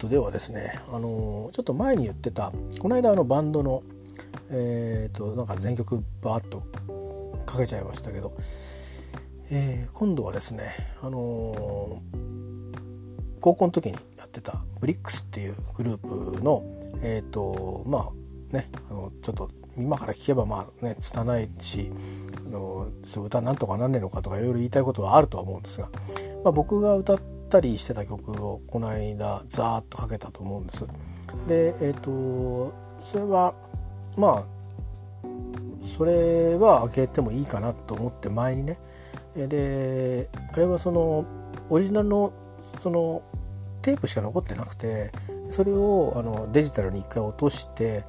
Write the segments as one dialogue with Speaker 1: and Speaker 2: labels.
Speaker 1: とではですね、あのー、ちょっと前に言ってたこの間あのバンドのえ、ー、となんか全曲バーッとかけちゃいましたけど、えー、今度はですね、あの高校の時にやってたブリックスっていうグループのえっ、とまあねあのちょっと今から聞けばまあね拙いしあのそう歌なんとかなんねえのかとかいろいろ言いたいことはあるとは思うんですが、まあ、僕が歌ってたりしてた曲をこの間ザーッとかけたと思うんです。でえっ、ー、とそれはまあそれは開けてもいいかなと思って前にねであれはそのオリジナルのそのテープしか残ってなくてそれをあのデジタルに一回落として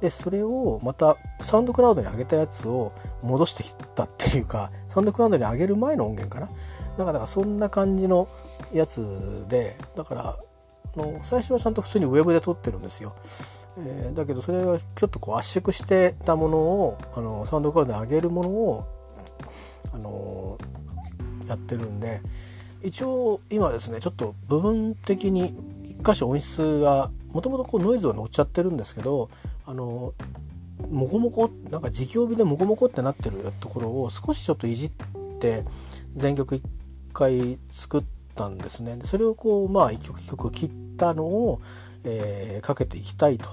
Speaker 1: でそれをまたサウンドクラウドに上げたやつを戻してきたっていうかサウンドクラウドに上げる前の音源かななんかだかそんな感じのやつでだからの最初はちゃんと普通にウェブで撮ってるんですよ、えー、だけどそれをちょっとこう圧縮してたものをあのサウンドクラウドに上げるものをあのやってるんで一応今ですねちょっと部分的に一箇所音質がもともとノイズは乗っちゃってるんですけどあのモコモコなんか直帯でモコモコってなってるところを少しちょっといじって全曲一回作ったんですねそれをこうまあ一曲一曲切ったのを、えー、かけていきたいと、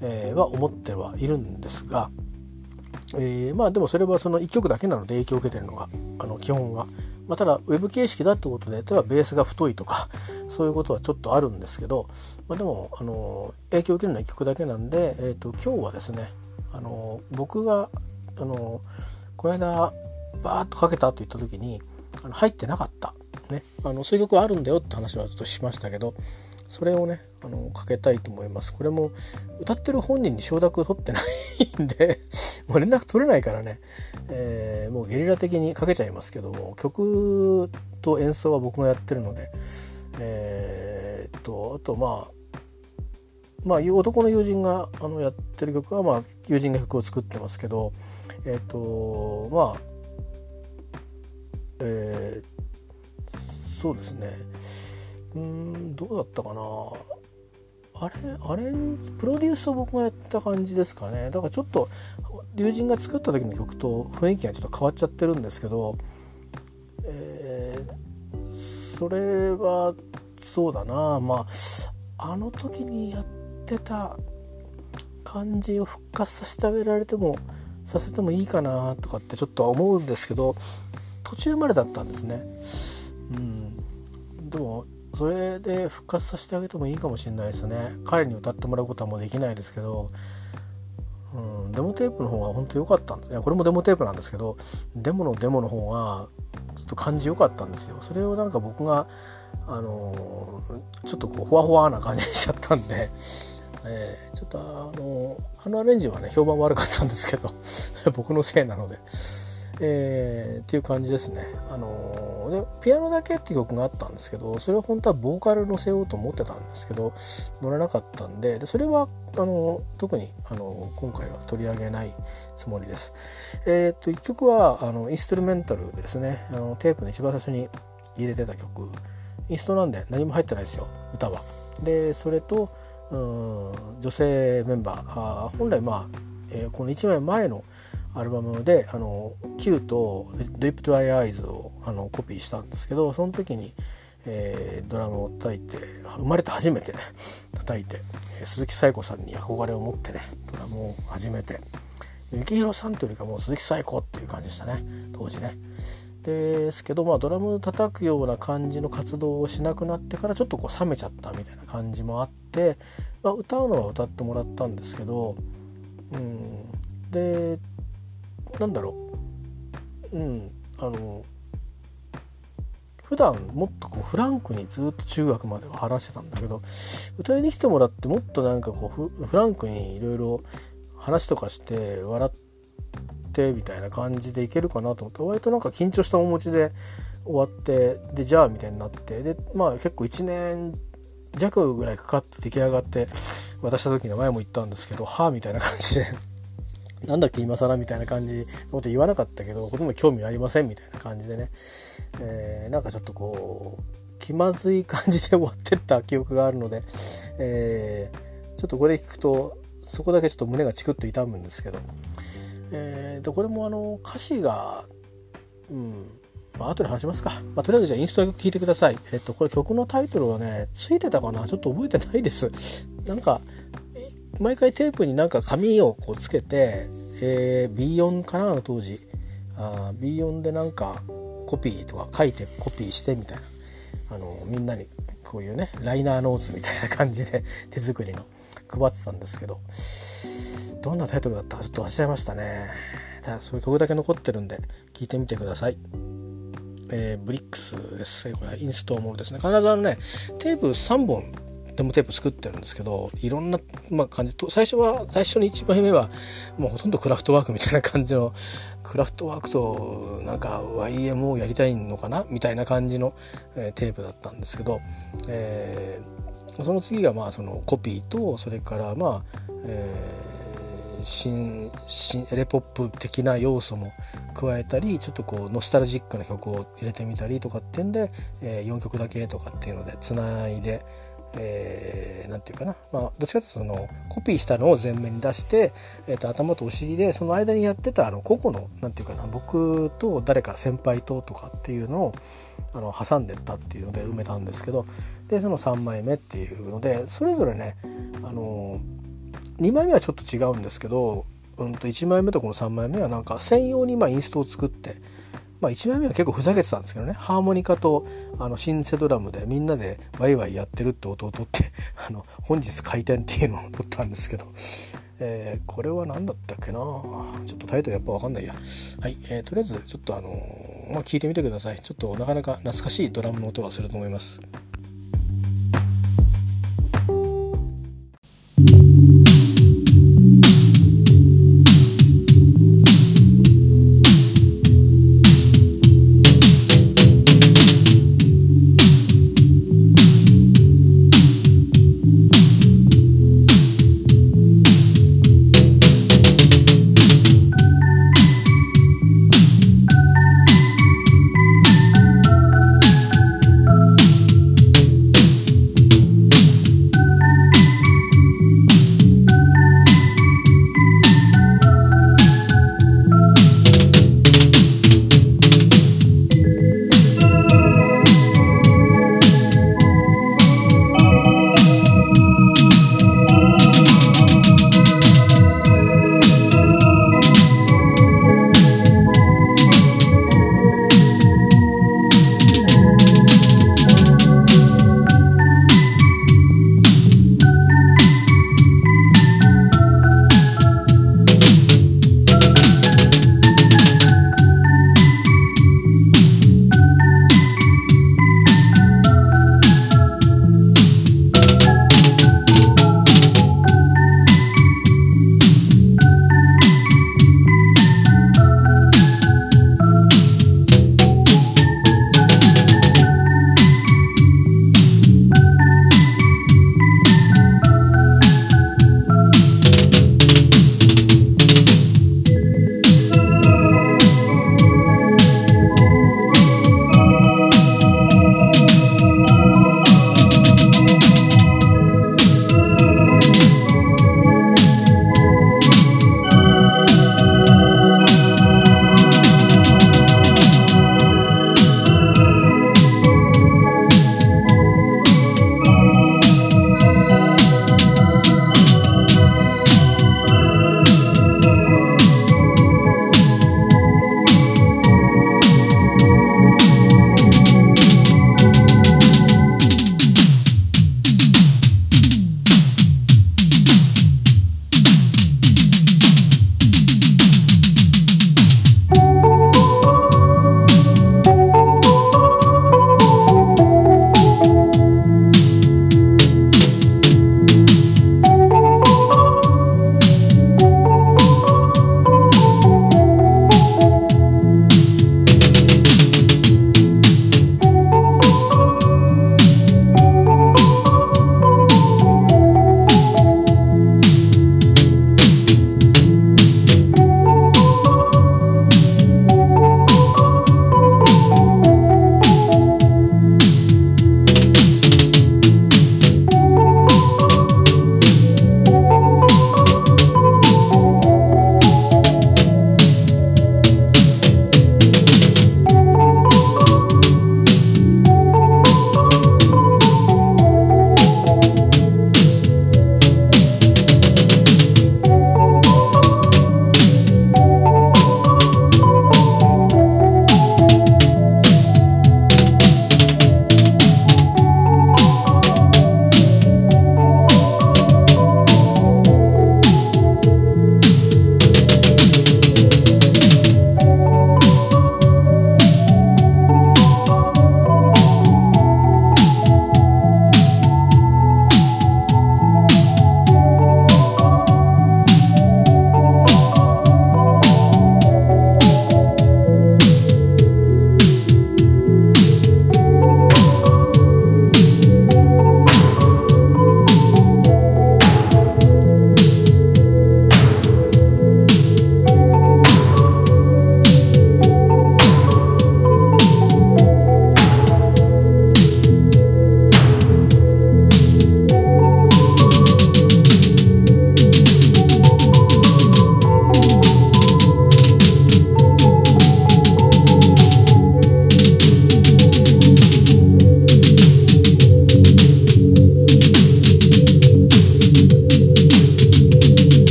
Speaker 1: えー、は思ってはいるんですが、えー、まあでもそれはその1曲だけなので影響を受けてるのがあの基本は。まあ、ただウェブ形式だってことで例えばベースが太いとかそういうことはちょっとあるんですけど、まあ、でもあの影響を受けるのは1曲だけなんで、えーと、今日はですねあの僕があのこの間バーッとかけたと言った時にあの入ってなかった、ね、あのそういう曲はあるんだよって話はちょっとしましたけどそれをねあのかけたいと思います。これも歌ってる本人に承諾取ってないんでもう連絡取れないからね、えー、もうゲリラ的にかけちゃいますけども曲と演奏は僕がやってるのでえー、っとあとまあまあ、男の友人があのやってる曲は、まあ、友人が曲を作ってますけどえっ、とまあえー、そうですね。うんどうだったかな。あれあれプロデュースを僕がやった感じですかね。だからちょっと友人が作った時の曲と雰囲気がちょっと変わっちゃってるんですけど、えー、それはそうだな。まああの時にやってた感じを復活させてあげられてもさせてもいいかなとかってちょっとは思うんですけど途中までだったんですね。うん、でもそれで復活させてあげてもいいかもしれないですね。彼に歌ってもらうことはもうできないですけど、うん、デモテープの方が本当良かったんです。いやこれもデモテープなんですけどデモのデモの方がちょっと感じ良かったんですよ。それをなんか僕があのー、ちょっとこうほわほわな感じにしちゃったんで、えー、ちょっとあのー、あのアレンジはね評判悪かったんですけど。僕のせいなので。えー、っていう感じですね。あのー、でピアノだけっていう曲があったんですけどそれは本当はボーカル乗せようと思ってたんですけど乗らなかったんででそれはあの特にあの今回は取り上げないつもりです。えっ、と1曲はあのインストゥルメンタルですねあのテープの一番最初に入れてた曲インストなんで何も入ってないですよ歌は。でそれとうん女性メンバーあ本来まあ、え、この1枚前の「アルバムであの Q と「Deep to Eyes を」あのコピーしたんですけどその時に、えー、ドラムを叩いて生まれて初めてね叩いて、鈴木紗子さんに憧れを持ってねドラムを始めて幸宏さんというよりかもう鈴木紗子っていう感じでしたね当時ね。ですけどまあドラム叩くような感じの活動をしなくなってからちょっとこう冷めちゃったみたいな感じもあって、まあ、歌うのは歌ってもらったんですけど、うん、でなんだろう。うんあの普段もっとこうフランクにずっと中学までは話してたんだけど歌いに来てもらってもっとなんかこうフランクにいろいろ話とかして笑ってみたいな感じでいけるかなと思って割となんか緊張した面持ちで終わってでじゃあみたいになってでまあ結構1年弱ぐらいかかって出来上がって渡した時の前も言ったんですけどはあみたいな感じでなんだっけ今更みたいな感じのこと言わなかったけどほとんど興味ありませんみたいな感じでね、えー、なんかちょっとこう気まずい感じで終わってった記憶があるので、えー、ちょっとこれ聞くとそこだけちょっと胸がチクッと痛むんですけど、えー、でこれもあの歌詞がうんまあ後で話しますか、まあ、とりあえずじゃあインスト曲聴いてください。えっとこれ曲のタイトルはねついてたかな？ちょっと覚えてないです。なんか毎回テープになんか紙をこうつけて、えー、B4 かな当時。あ B4 でなんかコピーとか書いてコピーしてみたいな。あのみんなにこういうねライナーノーツみたいな感じで 手作りの配ってたんですけど。どんなタイトルだった？かちょっと忘れちゃいましたね。ただそういう曲だけ残ってるんで聞いてみてください。えー、ブリックスですこれはインストーモールですね。必ずあのねテープ3本デモテープ作ってるんですけどいろんな、まあ、感じ。と最初は最初に1枚目はもうほとんどクラフトワークみたいな感じのクラフトワークとなんか YMO やりたいのかな？みたいな感じの、えー、テープだったんですけど、えー、その次がまあそのコピーとそれからまあ、えー新新エレポップ的な要素も加えたりちょっとこうノスタルジックな曲を入れてみたりとかっていうんで、えー、4曲だけとかっていうのでつないで、えー、て言うかな、まあ、どっちかというとそのコピーしたのを前面に出して、えー、と頭とお尻でその間にやってたあの個々の何て言うかな僕と誰か先輩ととかっていうのをあの挟んでったっていうので埋めたんですけどでその3枚目っていうのでそれぞれねあの2枚目はちょっと違うんですけど、うんと1枚目とこの3枚目はなんか専用にまインストを作ってまあ、1枚目は結構ふざけてたんですけどね。ハーモニカとあのシンセドラムでみんなでワイワイやってるって音を取って あの本日開店っていうのを撮ったんですけど、えー、これは何だったっけな？ちょっとタイトルやっぱ分かんないや。はい、えー、とりあえずちょっとあのー、まあ、聞いてみてください。ちょっとなかなか懐かしいドラムの音がすると思います。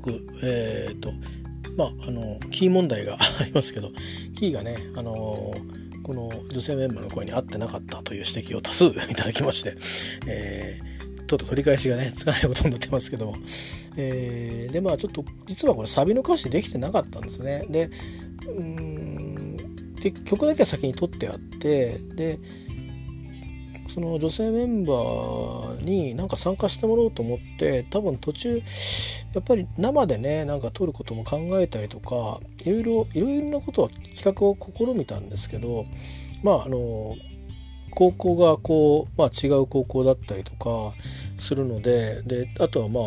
Speaker 1: 速えっ、ー、とまああのキー問題がありますけどキーがねあのー、この女性メンバーの声に合ってなかったという指摘を多数 いただきまして、えー、ちょっと取り返しがねつかないことになってますけども、えー、でまあちょっと実はこれサビの歌詞できてなかったんですね。でうんで曲だけは先に取ってあってでその女性メンバーになんか参加してもらおうと思って多分途中やっぱり生でねなんか撮ることも考えたりとかいろいろいろいろなことは企画を試みたんですけどまああの高校がこう、まあ、違う高校だったりとかするのでであとはまあ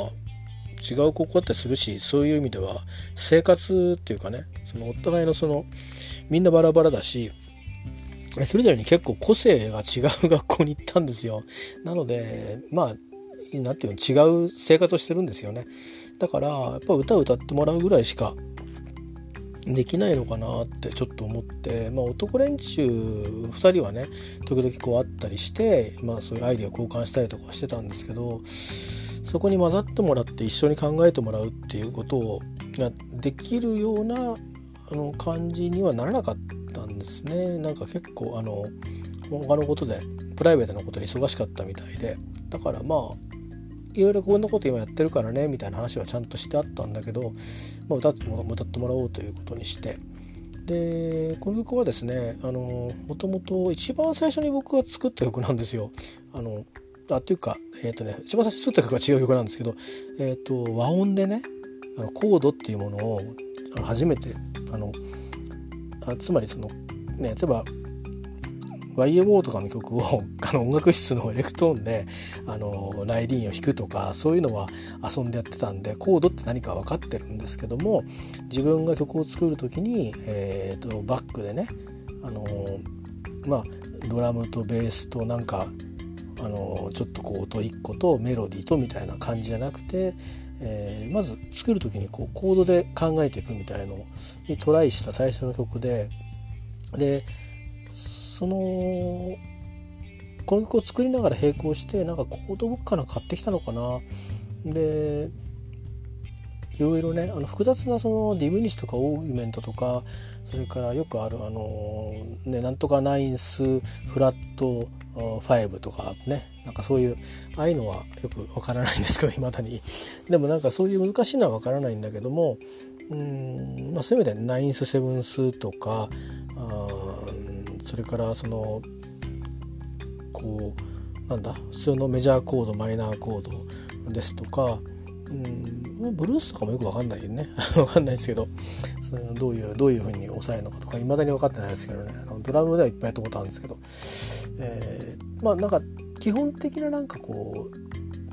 Speaker 1: 違う高校だったりするしそういう意味では生活っていうかねそのお互いのそのみんなバラバラだしそれぞれに結構個性が違う学校に行ったんですよ。なのでまあ何て言うの違う生活をしてるんですよね。だからやっぱ歌を歌ってもらうぐらいしかできないのかなってちょっと思って、まあ、男連中2人はね時々こう会ったりして、まあ、そういうアイデア交換したりとかしてたんですけどそこに混ざってもらって一緒に考えてもらうっていうことをができるようなあの感じにはならなかったんですね。なんか結構あの他のことでプライベートなことで忙しかったみたいで。だからまあいろいろこんなこと今やってるからねみたいな話はちゃんとしてあったんだけど、まあ、歌っても歌ってもらおうということにして。でこの曲はですねあのもともと一番最初に僕が作った曲なんですよ。あのあっていうか、えーとね、一番最初に作った曲は違う曲なんですけど、えーと和音でねあのコードっていうものを初めてあのあつまりそのね例えば YMO とかの曲を あの音楽室のエレクトーンであのライディーンを弾くとかそういうのは遊んでやってたんでコードって何か分かってるんですけども自分が曲を作る時に、えーと、バックでねあのまあドラムとベースとなんかあのちょっとこう音1個とメロディーとみたいな感じじゃなくてえー、まず作る時にこうコードで考えていくみたいのにトライした最初の曲ででそのこの曲を作りながら並行してなんかコードブックかな買ってきたのかな。でいろいろねあの複雑なそのディミニッシュとかオーギュメントとかそれからよくあるあのねなんとかナインスフラット5とかねなんかそういうああいうのはよくわからないんですけどいまだに。でもなんかそういう難しいのはわからないんだけどもうん、まあ、そういう意味でナインスセブンスとかあそれからそのこうなんだ普通のメジャーコードマイナーコードですとかうん。ブルースとかもよく分かんないよね。分かんないですけど。そのどういうどういうふうに抑えるのかとかいまだに分かってないですけどね。あのドラムではいっぱいやったことあるんですけど、えー、まあなんか基本的ななんかこ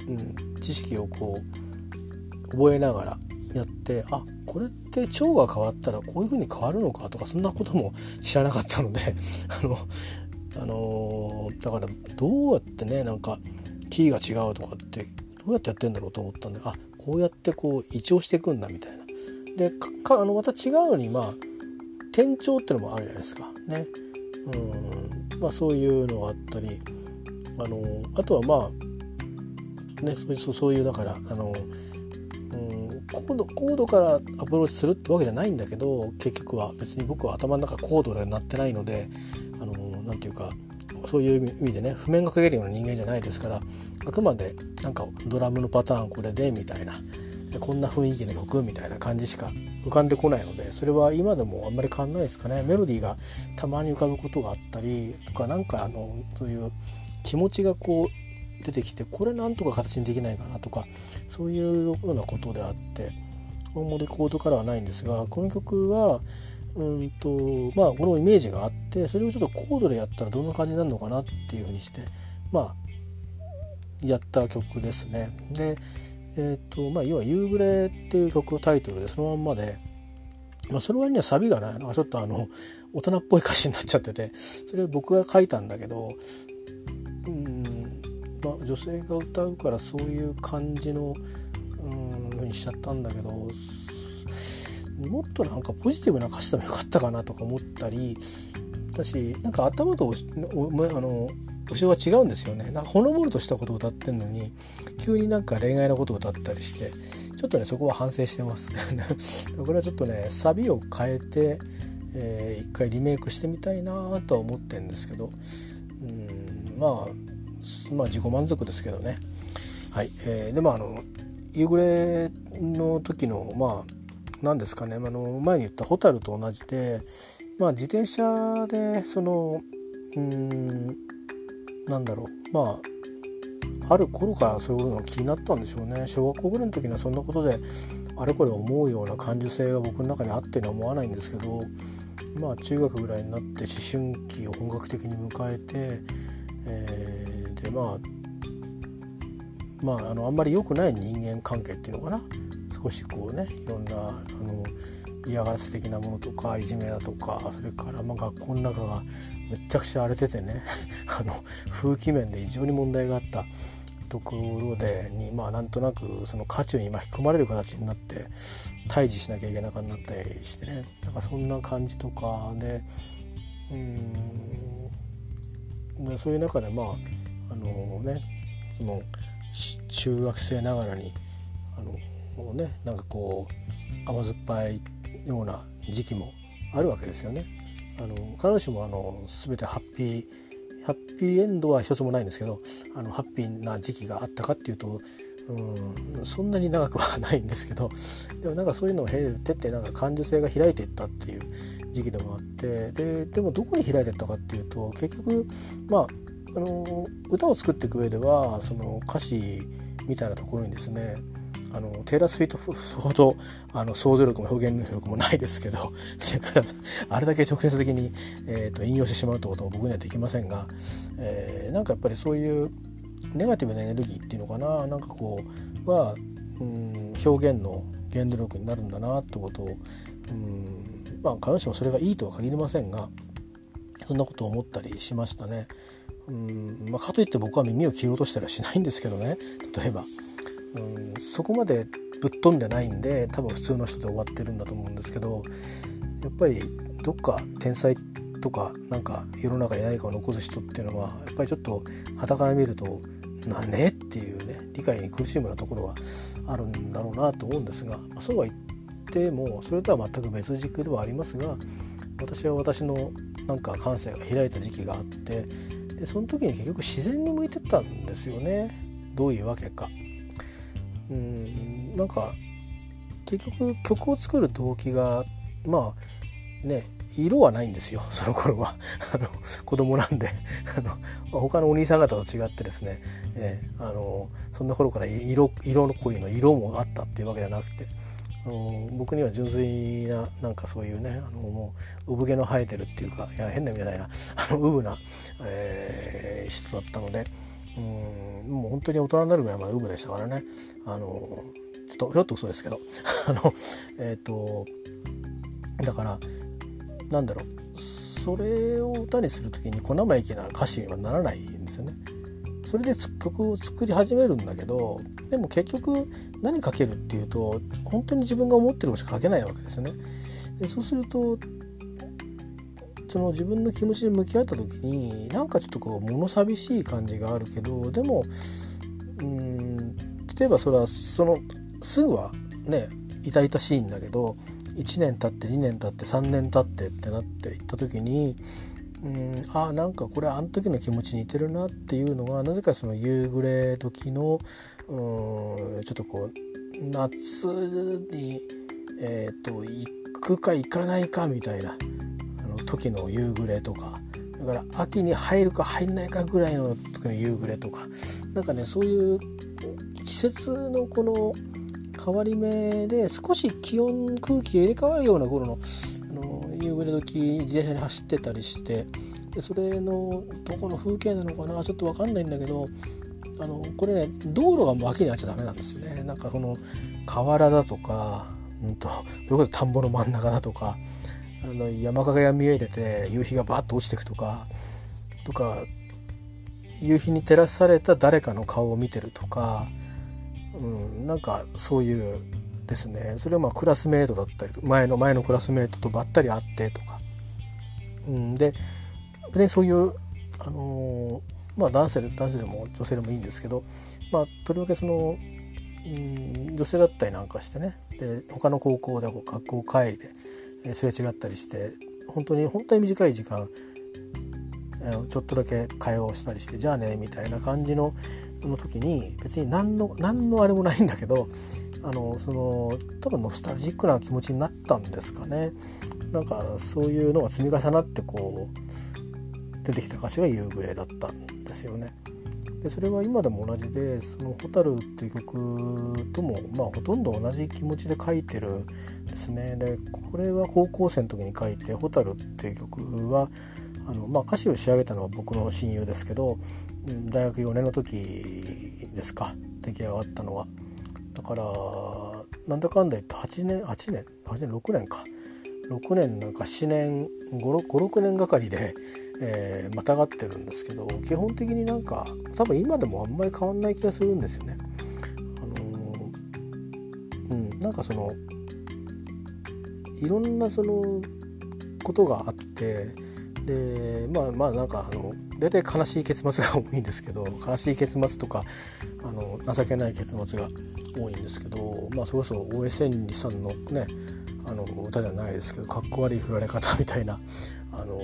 Speaker 1: う、うん、知識をこう覚えながらやってあこれって腸が変わったらこういうふうに変わるのかとかそんなことも知らなかったので。あの、あのー、だからどうやってねなんかキーが違うとかってどうやってやってんだろうと思ったんであこうやってこう胃腸していくんだみたいな。でかあのまた違うのにまあ転調ってのもあるじゃないですかね。うんまあ、そういうのがあったりあのあとはまあねそうそういうだからあの、うん、コードコードからアプローチするってわけじゃないんだけど結局は別に僕は頭の中コードになってないのであのなんていうかそういう意味でね譜面が書けるような人間じゃないですからあくまでなんかドラムのパターンこれでみたいなこんな雰囲気の曲みたいな感じしか浮かんでこないのでそれは今でもあんまり変わんないですかね。メロディーがたまに浮かぶことがあったりとかなんかあのそういう気持ちがこう出てきてこれなんとか形にできないかなとかそういうようなことであって大森コードからはないんですがこの曲はうんとまあこのイメージがあってそれをちょっとコードでやったらどんな感じになるのかなっていうふうにしてまあやった曲ですね。でえ、ー、とまあ要は「夕暮れ」っていう曲をタイトルでそのまんまで、まあ、その割にはサビがねなんかちょっとあの大人っぽい歌詞になっちゃっててそれ僕が書いたんだけどうんまあ女性が歌うからそういう感じのうんふうにしちゃったんだけどもっとなんかポジティブな歌詞でもよかったかなとか思ったりだしなんか頭とおあの後ろが違うんですよね。なんかほのぼのとしたことを歌ってんのに急になんか恋愛のことを歌ったりしてちょっとねそこは反省してます。これはちょっとねサビを変えて、えー、一回リメイクしてみたいなとは思ってるんですけどうんまあまあ自己満足ですけどね。はい、えー、でもあの夕暮れの時のまあ何ですかね。あの前に言ったホタルと同じでまあ自転車でそのうんなんだろう。まあある頃からそういうのが気になったんでしょうね。小学校ぐらいの時にはそんなことであれこれ思うような感受性が僕の中にあっては思わないんですけどまあ中学ぐらいになって思春期を本格的に迎えて、えー、でまあまああのあんまり良くない人間関係っていうのかな。少しこうねいろんなあの嫌がらせ的なものとかいじめだとかそれからま学校の中がむっちゃくちゃ荒れててね あの風紀面で異常に問題があったところでにまあなんとなくその渦中に巻き込まれる形になって対峙しなきゃいけなくなったりしてね。なんかそんな感じとかでうんそういう中でまああのねその中学生ながらにあのねなんかこう甘酸っぱいような時期もあるわけですよね。あの必ずしもあの全てハッピーハッピーエンドは一つもないんですけどあのハッピーな時期があったかっていうとうんそんなに長くはないんですけどでもなんかそういうのを経ててなんか感受性が開いていったっていう時期でもあってででもどこに開いていったかっていうと結局まああの歌を作っていく上ではその歌詞みたいなところにですねあのテイラー・スイートほどあの想像力も表現力もないですけど それからあれだけ直接的に、えーと、引用してしまうってことも僕にはできませんが、えー、なんかやっぱりそういうネガティブなエネルギーっていうのかななんかこうは、うん、表現の原動力になるんだなってことを、うん、まあ必ずしもそれがいいとは限りませんがそんなことを思ったりしましたね。うんまあ、かといって僕は耳を切ろうとしたりはしないんですけどね例えば。うん、そこまでぶっ飛んでないんで多分普通の人で終わってるんだと思うんですけどやっぱりどっか天才とかなんか世の中に何かを残す人っていうのはやっぱりちょっと傍から見るとなねっていうね理解に苦しむようなところはあるんだろうなと思うんですが、まあ、そうは言ってもそれとは全く別軸ではありますが私は私のなんか感性が開いた時期があってでその時に結局自然に向いてったんですよねどういうわけか。うんなんか結局曲を作る動機がまあね色はないんですよ その頃は。あの子供なんで。あの他のお兄さん方と違ってですね、えー、あのそんな頃から色色の恋の色もあったっていうわけじゃなくてあの僕には純粋ななんかそういうねあのもう産毛の生えてるっていうかいや変な意味じゃないな。あのウブな、えー、人だったので。うんもう本当に大人になるぐらいまでウブでしたからねあのちょっとちょっと嘘ですけど あのえっ、ー、とだからなんだろうそれを歌にする時に小生意気な歌詞にはならないんですよね。それで曲を作り始めるんだけどでも結局何書けるっていうと本当に自分が思ってることしか書けないわけですよね。でそうするとその自分の気持ちに向き合った時になんかちょっとこう物寂しい感じがあるけどでもうん例えばそれはそのすぐはね痛々しいんだけど1年経って2年経って3年経ってってなっていった時にうんあなんかこれあの時の気持ちに似てるなっていうのがなぜかその夕暮れ時のうんちょっとこう夏にえっ、ー、と行くか行かないかみたいな時の夕暮れとかだから秋に入るか入んないかぐらいの時の夕暮れとか何かねそういう季節のこの変わり目で少し気温空気が入れ替わるような頃のあの夕暮れ時自転車に走ってたりしてでそれのどこの風景なのかなちょっと分かんないんだけどあのこれね道路が脇にあっちゃダメなんですよね。なんかこの河原だとか、うんと、どこで田んぼの真ん中だとかあの山陰が見えてて夕日がバッと落ちてくとかとか夕日に照らされた誰かの顔を見てるとか、うん、なんかそういうですね。それはまあクラスメートだったり前の前のクラスメートとばったり会ってとか、うん、で別にそういうあのまあ男性で男性でも女性でもいいんですけどまあとりわけそのうん女性だったりなんかしてね。で他の高校でこう学校帰りで、すれ違ったりして本当に本当に短い時間、ちょっとだけ会話をしたりしてじゃあねみたいな感じのの時に別に何の何のあれもないんだけどあのその多分ノスタルジックな気持ちになったんですかねなんかそういうのが積み重なってこう出てきた歌詞が夕暮れだったんですよね。でそれは今でも同じで「その蛍」っていう曲とも、まあ、ほとんど同じ気持ちで書いてるんですね。でこれは高校生の時に書いて「蛍」っていう曲はあの、まあ、歌詞を仕上げたのは僕の親友ですけど大学4年の時ですか出来上がったのは。だからなんだかんだ言って8年8年8年6年か6年なんか7年56年がかりでえー、またがってるんですけど基本的になんか多分今でもあんまり変わんない気がするんですよね。あのー、うん、なんかそのいろんなそのことがあってでまあまあなんかあの大体悲しい結末が多いんですけど悲しい結末とかあの情けない結末が多いんですけどまあそれこそ大江千里さんのねあの歌じゃないですけどかっこ悪い振られ方みたいなあの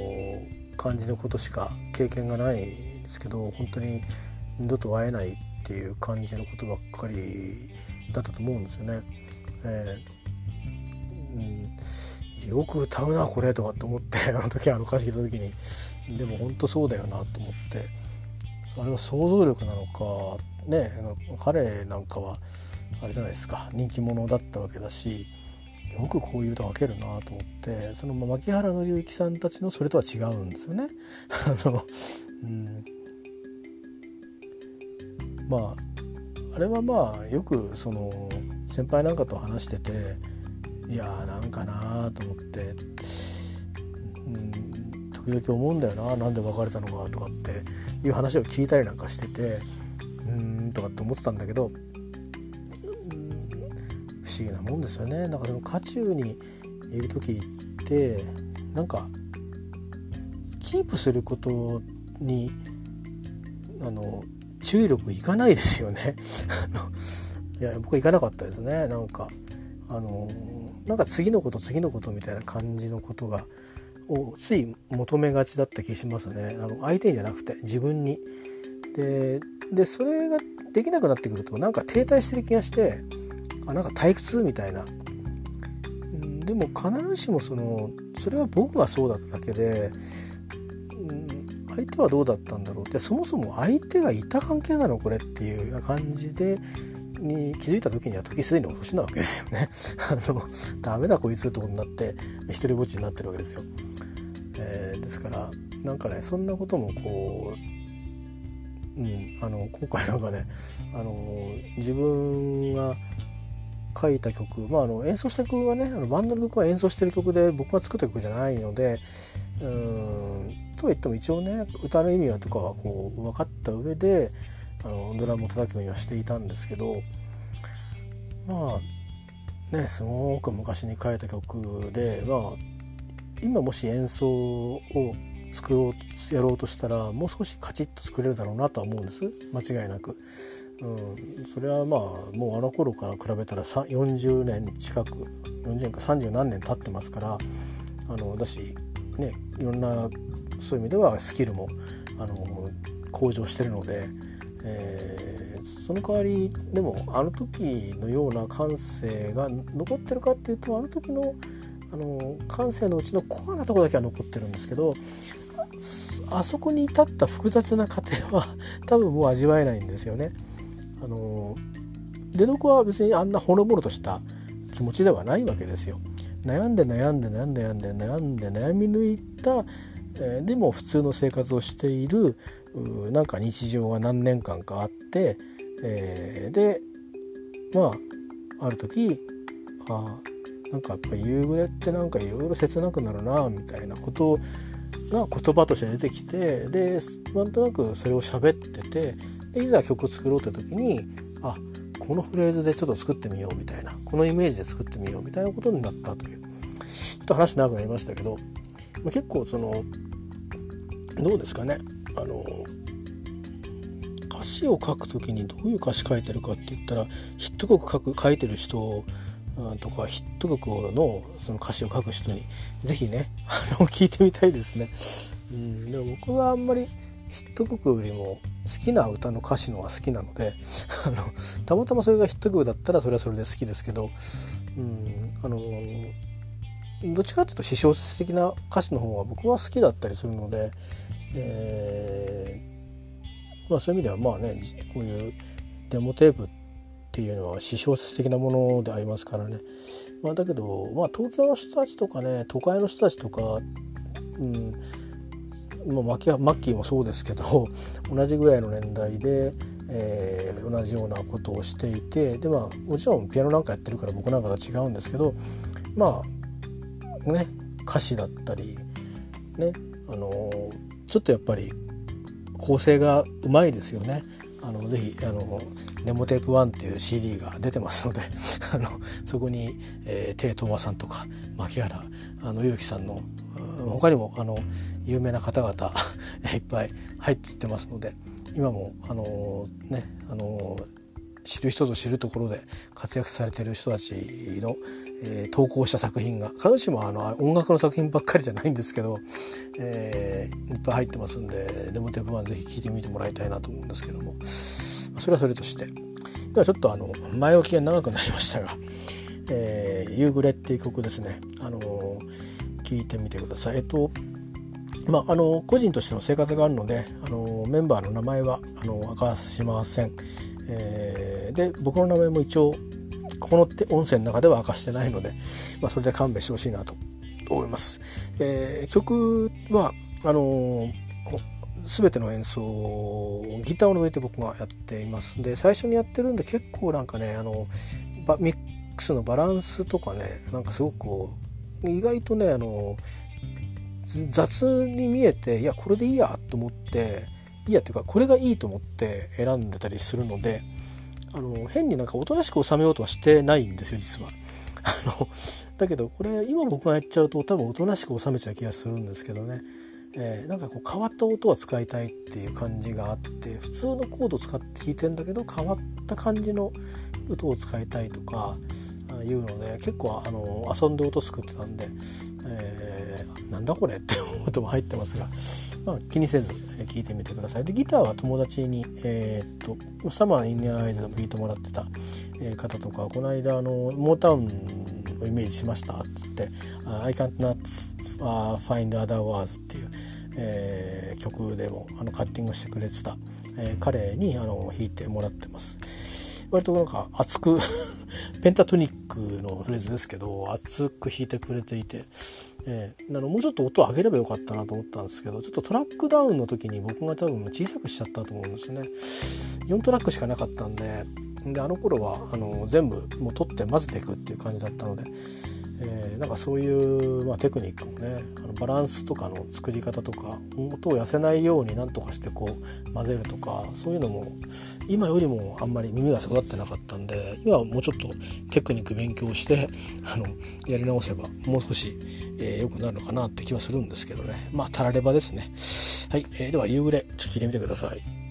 Speaker 1: 感じのことしか経験がないですけど本当に二度と会えないっていう感じのことばっかりだったと思うんですよね。えー、うん、よく歌うなこれとかって思って あの時あの歌詞聞いた時に。でも本当そうだよなと思って。あれは想像力なのかね彼なんかはあれじゃないですか。人気者だったわけだし。よくこういう歌書けるなと思ってその牧原紀之さんたちのそれとは違うんですよね。あのうん、まああれはまあよくその先輩なんかと話してていやーなんかなと思って、うん、時々思うんだよななんで別れたのかとかっていう話を聞いたりなんかしててうんとかって思ってたんだけど不思議なもんですよね。だから渦中にいる時ってなんかキープすることにあの注意力いかないですよね。いや僕はいかなかったですね。なんかあのなんか次のこと次のことみたいな感じのことがをつい求めがちだった気しますね。あの相手じゃなくて自分に。ででそれができなくなってくるとなんか停滞してる気がしてあなんか退屈みたいな、うん、でも必ずしもそのそれは僕がそうだっただけで、うん、相手はどうだったんだろうってそもそも相手がいた関係なのこれっていうような感じでに気づいた時には時すでにお年なわけですよね。あのダメだこいつってことになって一人ぼっちになってるわけですよ。えー、ですからなんかねそんなこともこう、うん、あの今回なんかねあの自分が書いた曲、まあ、あの演奏した曲はねあのバンドの曲は演奏してる曲で僕が作った曲じゃないのでうんとは言っても一応ね歌の意味はとかはこう分かった上であのドラムを叩くようにはしていたんですけどまあねすごく昔に書いた曲でまあ今もし演奏を作ろうやろうとしたらもう少しカチッと作れるだろうなとは思うんです間違いなく。うん、それはまあもうあの頃から比べたら40年近く40年か30何年経ってますからあのだしねいろんなそういう意味ではスキルもあの向上してるので、えー、その代わりでもあの時のような感性が残ってるかっていうとあの時のあの感性のうちのコアなとこだけは残ってるんですけどあそこに至った複雑な過程は多分もう味わえないんですよね。あの出どこは別にあんなほのぼのとした気持ちではないわけですよ。悩んで悩んで悩んで悩んで悩んで悩み抜いた、えー、でも普通の生活をしているなんか日常が何年間かあって、えー、でまあある時あなんかやっぱ夕暮れってなんかいろいろ切なくなるなみたいなことが言葉として出てきてでなんとなくそれを喋っててでいざ曲作ろうって時にあこのフレーズでちょっと作ってみようみたいなこのイメージで作ってみようみたいなことになったというちょっと話長くなりましたけど、ま、結構そのどうですかねあの歌詞を書くときにどういう歌詞書いてるかって言ったらヒット曲書く書いてる人とかヒット曲のその歌詞を書く人に是非ねあの聞いてみたいですね。うん、でも僕はあんまりヒット曲よりも好きな歌の歌詞の方が好きなので あのたまたまそれがヒット曲だったらそれはそれで好きですけど、うん、あのどっちかっていうと私小説的な歌詞の方が僕は好きだったりするので、えー、まあ、そういう意味ではまあねこういうデモテープっていうのは私小説的なものでありますからね、まあ、だけど、まあ、東京の人たちとかね都会の人たちとか、うんまあ、マッキーもそうですけど同じぐらいの年代で、えー、同じようなことをしていてでまあもちろんピアノなんかやってるから僕なんかと違うんですけどまあね歌詞だったりねあのちょっとやっぱり構成がうまいですよね。あのぜひあのデモテープ1っていう CD が出てますので あのそこに、えー、テイトーバさんとか牧原あの結城さんの他にもあの有名な方々 いっぱい入ってますので今もあのねあの知る人ぞ知るところで活躍されてる人たちの、えー、投稿した作品が必ずしもあの音楽の作品ばっかりじゃないんですけど、えー、いっぱい入ってますんでデモテープ1ぜひ聴いてみてもらいたいなと思うんですけどもそれはそれとして。ではちょっとあの前置きが長くなりましたが「えー、夕暮れ」っていう曲ですね、あの聞いてみてください。えっとまあ、あの個人としての生活があるのであのメンバーの名前はあの明かしません。えー、で僕の名前も一応この音声の中では明かしてないので、まあ、それで勘弁してほしいなと思います。えー、曲はあの、全ての演奏をギターを除いて僕がやっていますで最初にやってるんで結構なんかねあのミックスのバランスとかねなんかすごくこう意外とねあの雑に見えていやこれでいいやと思っていいやっていうかこれがいいと思って選んでたりするのであの変になんかおとなしく収めようとはしてないんですよ実は。あのだけどこれ今僕がやっちゃうと多分おとなしく収めちゃう気がするんですけどね、えー、なんかこう変わった音は使いたいっていう感じがあって普通のコード使って弾いてんだけど変わった感じの音を使いたいとかいうので結構あの遊んで音作ってたんで、えー、なんだこれって音も入ってますが、まあ、気にせず聴いてみてくださいでギターは友達に、えー、っとサマー・イン・アイズのビートもらってた方とかこの間あのモータウンをイメージしましたって言って「I can't not find other words」っていう、えー、曲でもあのカッティングしてくれてた、えー、彼にあの弾いてもらってます。割となんか熱く ペンタトニックのフレーズですけど熱く弾いてくれていて、えー、あのもうちょっと音を上げればよかったなと思ったんですけどちょっとトラックダウンの時に僕が多分小さくしちゃったと思うんですね。4トラックしかなかったんでであの頃はあの全部もう取って混ぜていくっていう感じだったのでえー、なんかそういう、まあ、テクニックもねあのバランスとかの作り方とか音を痩せないようになんとかしてこう混ぜるとかそういうのも今よりもあんまり耳が育ってなかったんで今はもうちょっとテクニック勉強してあのやり直せばもう少し良、えー、くなるのかなって気はするんですけどね。まあたらればですね。はい、えー、では夕暮れちょっと聞いてみてください。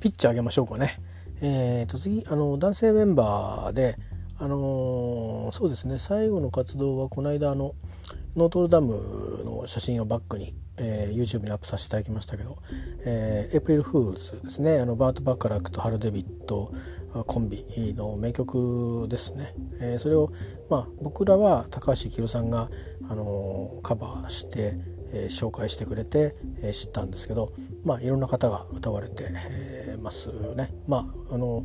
Speaker 1: ピッチ上げましょうかね。えーと、次、あの、男性メンバーで、あのー、そうですね、最後の活動はこの間、あの、ノートルダムの写真をバックに、えー、YouTube にアップさせていただきましたけど、えー、 April Fools ですね、あの、バート・バッカラックとハル・デビットコンビの名曲ですね。えー、それを、まあ、僕らは高橋幸宏さんが、あのー、カバーして、えー、紹介してくれて、えー、知ったんですけど、まあ、いろんな方が歌われて、えー、ますね。まあ、あの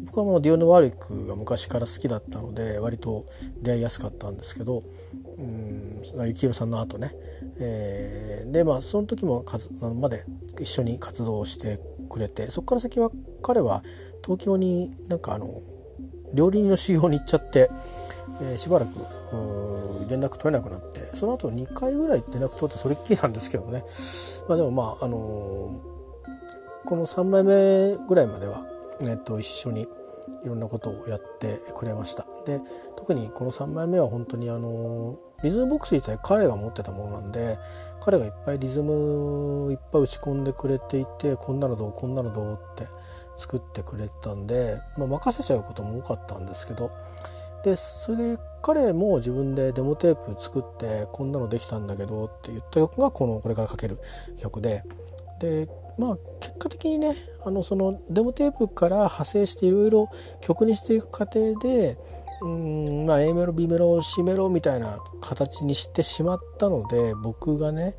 Speaker 1: 僕はもうディオヌ・ワーリックが昔から好きだったので割と出会いやすかったんですけどうん幸宏さんの後ね、えー、でまあその時もかずまで一緒に活動してくれてそこから先は彼は東京になんかあの料理人の修行に行っちゃって、えー、しばらく連絡取れなくなってその後2回ぐらい連絡取ってそれっきりなんですけどね、まあ、でもまああのー、この3枚目ぐらいまでは、えっと、一緒にいろんなことをやってくれました。で特にこの3枚目は本当にあのリズムボックス自体彼が持ってたものなんで彼がいっぱいリズムいっぱい打ち込んでくれていてこんなのどうこんなのどうって作ってくれたんで、まあ、任せちゃうことも多かったんですけどでそれで彼も自分でデモテープ作ってこんなのできたんだけどって言った曲がこのこれからかける曲で。でまあ結果的にねあのそのデモテープから派生していろいろ曲にしていく過程でうんまあ A メロ B メロ C メロみたいな形にしてしまったので僕がね。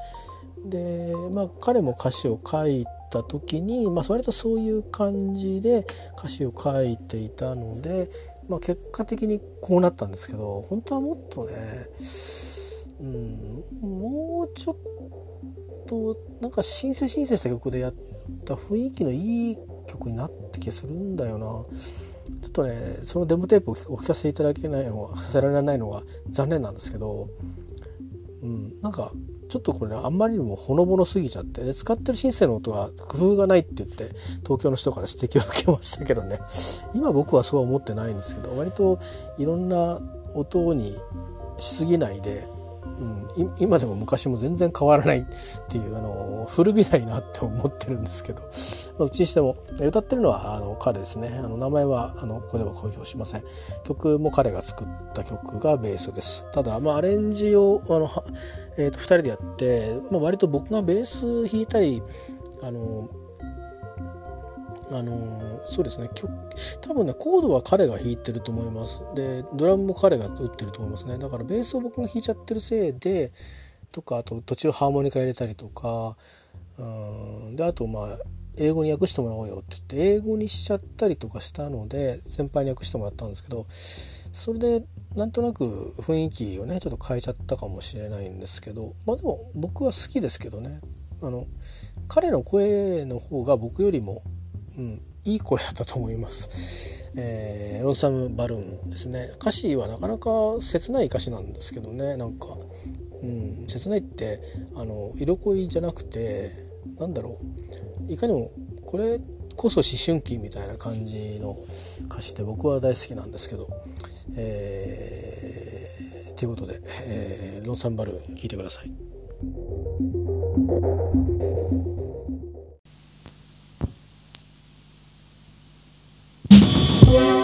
Speaker 1: でまあ彼も歌詞を書いた時に、まあ、割とそういう感じで歌詞を書いていたのでまあ、結果的にこうなったんですけど本当はもっとね、うん、もうちょっとなんかシンセシンセした曲でやった雰囲気のいい曲になって気がするんだよな。ちょっとねそのデモテープをお聞かせいただけないのはさせられないのが残念なんですけど、うん、なんかちょっとこれ、あんまりにもほのぼのすぎちゃって使ってるシンセの音は工夫がないって言って東京の人から指摘を受けましたけどね。今僕はそうは思ってないんですけど割といろんな音にしすぎないでうん、今でも昔も全然変わらないっていうあの古びないなって思ってるんですけど、まあ、うちにしても歌ってるのはあの彼ですね。あの名前はあのここでは公表しません。曲も彼が作った曲がベースです。ただ、まあ、アレンジをあの、えー、と2人でやって、まあ、割と僕がベース弾いたりあのあのそうですね。多分ねコードは彼が弾いてると思います。でドラムも彼が打ってると思いますね。だからベースを僕が弾いちゃってるせいでとかあと途中ハーモニカ入れたりとかうんであとまあ英語に訳してもらおうよって言って英語にしちゃったりとかしたので先輩に訳してもらったんですけどそれでなんとなく雰囲気をねちょっと変えちゃったかもしれないんですけどまあでも僕は好きですけどね。あの彼の声の方が僕よりもうん、いい声だったと思います。えー、ロンサム・バルーンですね歌詞はなかなか切ない歌詞なんですけどねなんか、うん、切ないってあの色恋じゃなくてなんだろういかにもこれこそ思春期みたいな感じの歌詞で僕は大好きなんですけど、えー、ということで、えー、ロンサンバルーン聴いてください。Yeah.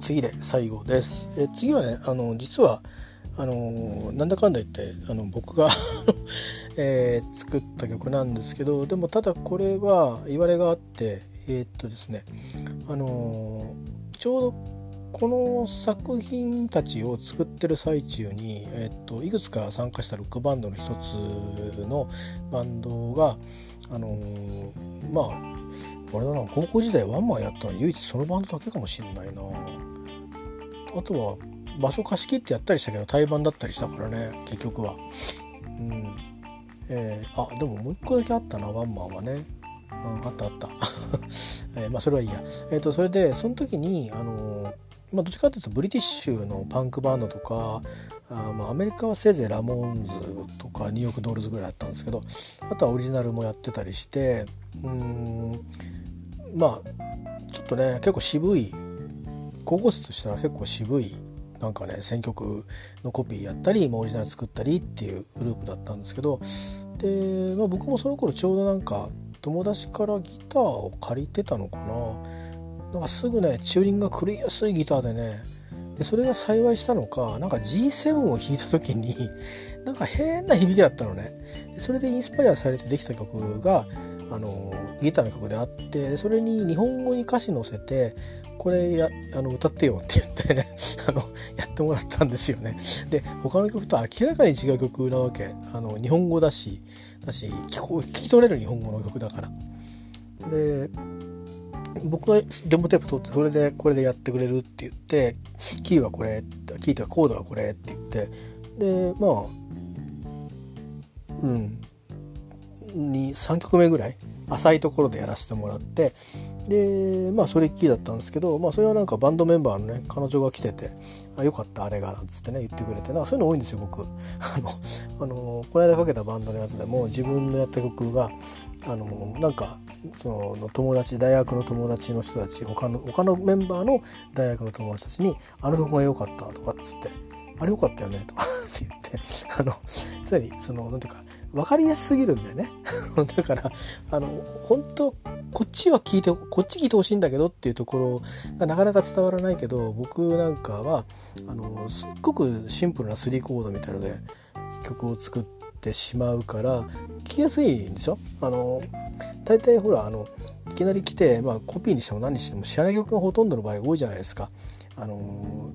Speaker 1: 次で最後です。え、次はねあの実はあのなんだかんだ言ってあの僕が えー、作った曲なんですけどでもただこれは言われがあってえー、っとですねあのちょうどこの作品たちを作ってる最中に、えっと、いくつか参加したロックバンドの一つのバンドがあのまあ俺だな高校時代ワンマンやったの唯一そのバンドだけかもしんないなあとは場所貸し切ってやったりしたけど対バンだったりしたからね結局は。うん。えー、あでももう一個だけあったなワンマンはね。うんあったあった、えー、まあそれはいいや。えっ、ー、とそれでその時にあのまあ、どっちかというとブリティッシュのパンクバンドとかあまあアメリカはせいぜいラモーンズとかニューヨークドールズぐらいあったんですけどあとはオリジナルもやってたりしてうんまあちょっとね結構渋い高校生としたら結構渋いなんかね選曲のコピーやったりオリジナル作ったりっていうグループだったんですけどで、まあ、僕もその頃ちょうどなんか友達からギターを借りてたのかな。なんかすぐねチューニングが狂いやすいギターでねでそれが幸いしたのかなんか G7 を弾いた時になんか変な響きだったのね。でそれでインスパイアされてできた曲があのギターの曲であってそれに日本語に歌詞載せてこれやあの歌ってよって言ってね あのやってもらったんですよね。で他の曲と明らかに違う曲なわけあの日本語だしだし聞こ聞き取れる日本語の曲だから。で僕がデモテープ取ってそれでこれでやってくれるって言ってキーはこれキーとかコードはこれって言ってでまあうんに3曲目ぐらい浅いところでやらせてもらってでまあそれっきりだったんですけど、まあ、それはなんかバンドメンバーのね彼女が来てて「あよかったあれが」なんつってね言ってくれてなんかそういうの多いんですよ僕。あのあのこの間かけたバンドのやつでも自分のやった曲があのなんかその友達大学の友達の人たち他の他のメンバーの大学の友達たちに「あの曲が良かった」とかっつって「あれ良かったよね」とかって言ってあのすでにその何ていうか分かりやすすぎるんだよね。だからあの本当こっちは聞いてこっち聞いてほしいんだけどっていうところがなかなか伝わらないけど僕なんかはあのすっごくシンプルな3コードみたいので曲を作ってしまうから聞きやすいんでしょ？あの大体ほらあのいきなり来て、まあ、コピーにしても何にしても知らない曲がほとんどの場合多いじゃないですか。あの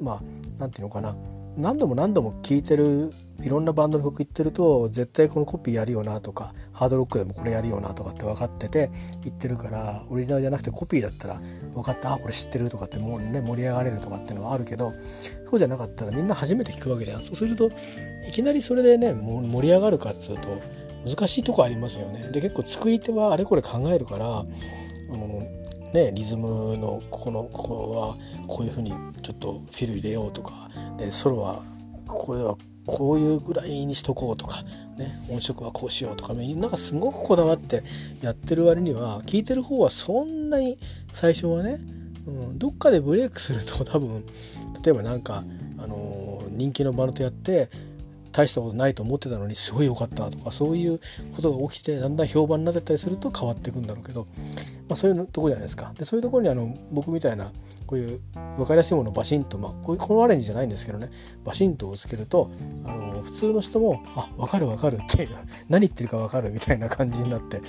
Speaker 1: まあなんていうのかな。何度も何度も聴いてるいろんなバンドの曲言ってると絶対このコピーやるよなとかハードロックでもこれやるよなとかって分かってて言ってるからオリジナルじゃなくてコピーだったら分かったあこれ知ってるとかってもうね盛り上がれるとかっていうのはあるけどそうじゃなかったらみんな初めて聞くわけじゃんそうするといきなりそれでね盛り上がるかっつうと難しいとこありますよね。で結構作り手はあれこれ考えるからあのね、リズムのここのここはこういうふうにちょっとフィル入れようとかでソロはここではこういうぐらいにしとこうとか、ね、音色はこうしようとかなんかすごくこだわってやってる割には聞いてる方はそんなに最初はね、うん、どっかでブレイクすると 多分例えばなんか、あのー、人気のバンドとやって大したことないと思ってたのにすごい良かったとかそういうことが起きてだんだん評判になってたりすると変わってくんだろうけど、まあ、そういうとこじゃないですか。でそういうところにあの僕みたいなこういう分かりやすいものをバシンと、まあ、こういうこのアレンジじゃないんですけどね。バシンとをつけるとあの普通の人も「あ分かる分かる」っていう 何言ってるか分かるみたいな感じになって、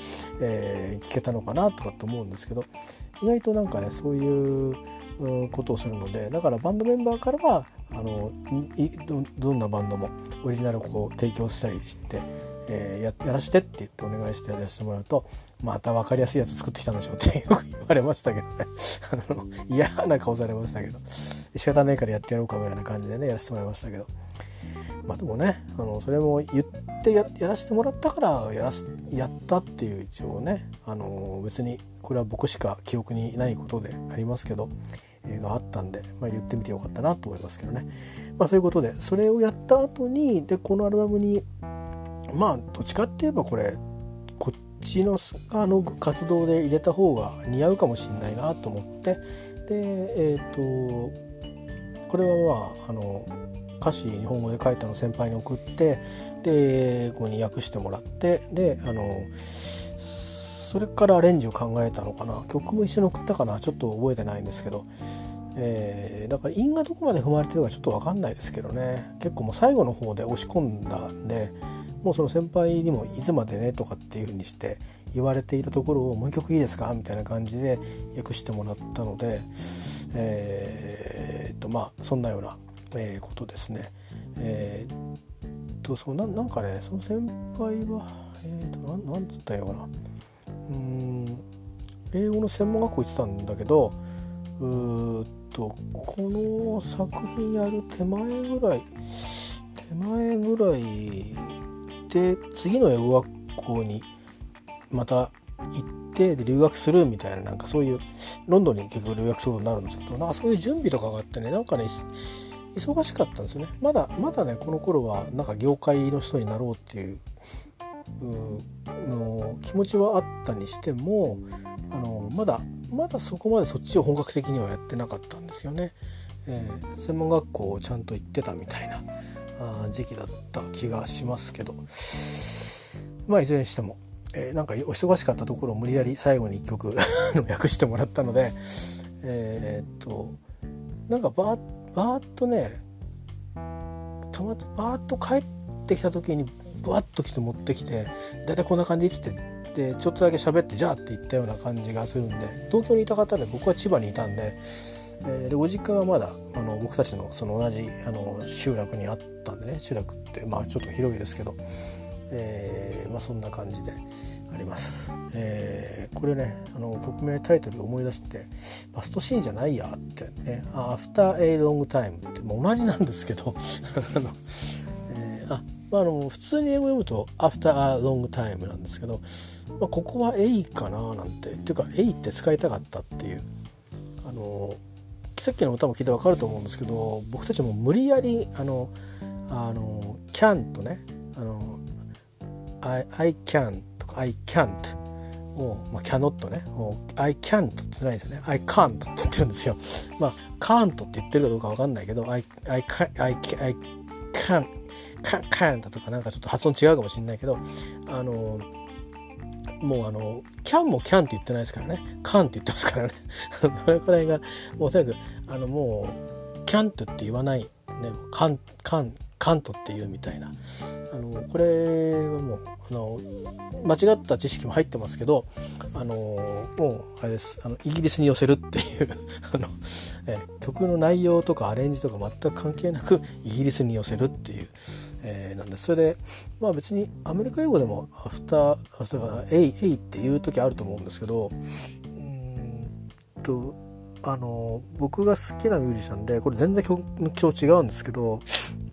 Speaker 1: えー、聞けたのかなとかって思うんですけど意外となんかねそういうことをするのでだからバンドメンバーからはあのどんなバンドもオリジナルをこう提供したりして、えー、やらしてって言ってお願いしてやらせてもらうとまた分かりやすいやつ作ってきたんでしょうって よく言われましたけど。ね嫌な顔されましたけど。仕方ないからやってやろうかぐらいな感じでねやらせてもらいましたけど。まあでもねあのそれも言ってやらせてもらったからやらすやったっていう一応ねあの別にこれは僕しか記憶にないことでありますけどがあったんで、まあ、言ってみてよかったなと思いますけどね。まあ、そういうことでそれをやった後にでこのアルバムにまあどっちかって言えばこれこっちのあの活動で入れた方が似合うかもしれないなと思って。でえっ、ー、とこれはまああの歌詞日本語で書いたのを先輩に送ってで英語に訳してもらってであのそれからアレンジを考えたのかな。曲も一緒に送ったかな。ちょっと覚えてないんですけど、えー、だから韻がどこまで踏まれてるかちょっと分かんないですけどね。結構もう最後の方で押し込んだんでもうその先輩にも「いつまでね」とかっていう風にして言われていたところを「もう一曲いいですか?」みたいな感じで訳してもらったのでえー、っとまあそんなような、えー、ことですね。えー、っとそうななんかねその先輩はえー、っとなんなんつったらいいのかなうん英語の専門学校行ってたんだけどうーっとこの作品やる手前ぐらい手前ぐらいで次の英語学校にまた行ってで留学するみたいななんかそういうロンドンに結局留学することになるんですけどなんかそういう準備とかがあってねなんかね忙しかったんですよねまだまだねこの頃はなんか業界の人になろうっていうの気持ちはあったにしてもあのまだまだそこまでそっちを本格的にはやってなかったんですよね。えー、専門学校をちゃんと行ってたみたいな時期だった気がしますけど。まあいずれにしても、えー、なんかお忙しかったところを無理やり最後に1曲 訳してもらったのでえー、っとなんかバーバーッとねたまバーッと帰ってきた時にバーッと来て持ってきて大体こんな感じっつってでちょっとだけ喋ってじゃあって言ったような感じがするんで東京にいた方で僕は千葉にいたんで,、えー、でご実家がまだあの僕たちのその同じあの集落にあったんでね集落ってまあちょっと広いですけど、えーまあ、そんな感じであります。えー、これねあの曲名タイトル思い出して「バストシーンじゃないや」ってね「 After a long time」ってもう同じなんですけど あの、えー、あまあ、あの普通に英語読むと「After a long time」なんですけど、まあ、ここは「A」かななんてっていうか「A」って使いたかったっていうあのさっきの歌も聞いて分かると思うんですけど僕たちも無理やりあのあの「can」とねあの I, I can とか I can't を、まあ、cannot ね I can't って言ってないんですよね。I can't って言ってるんですよ。まあ can't って言ってるかどうか分かんないけど I, I, I, I, can カカンだとかなんかちょっと発音違うかもしれないけどあのもうあのキャンもキャンって言ってないですからね。カンって言ってますからね。それくらいがもうとにかくあのもうキャントって言わない。ねカンカン。カントっていうみたいな。あのこれはもうあの間違った知識も入ってますけどあのもうあれです。あのイギリスに寄せるっていう あのえ曲の内容とかアレンジとか全く関係なくイギリスに寄せるっていう、えー、なんでそれでまあ別にアメリカ英語でもアフターアフター「エイエイ」っていう時あると思うんですけどうんとあの僕が好きなミュージシャンでこれ全然曲今日違うんですけど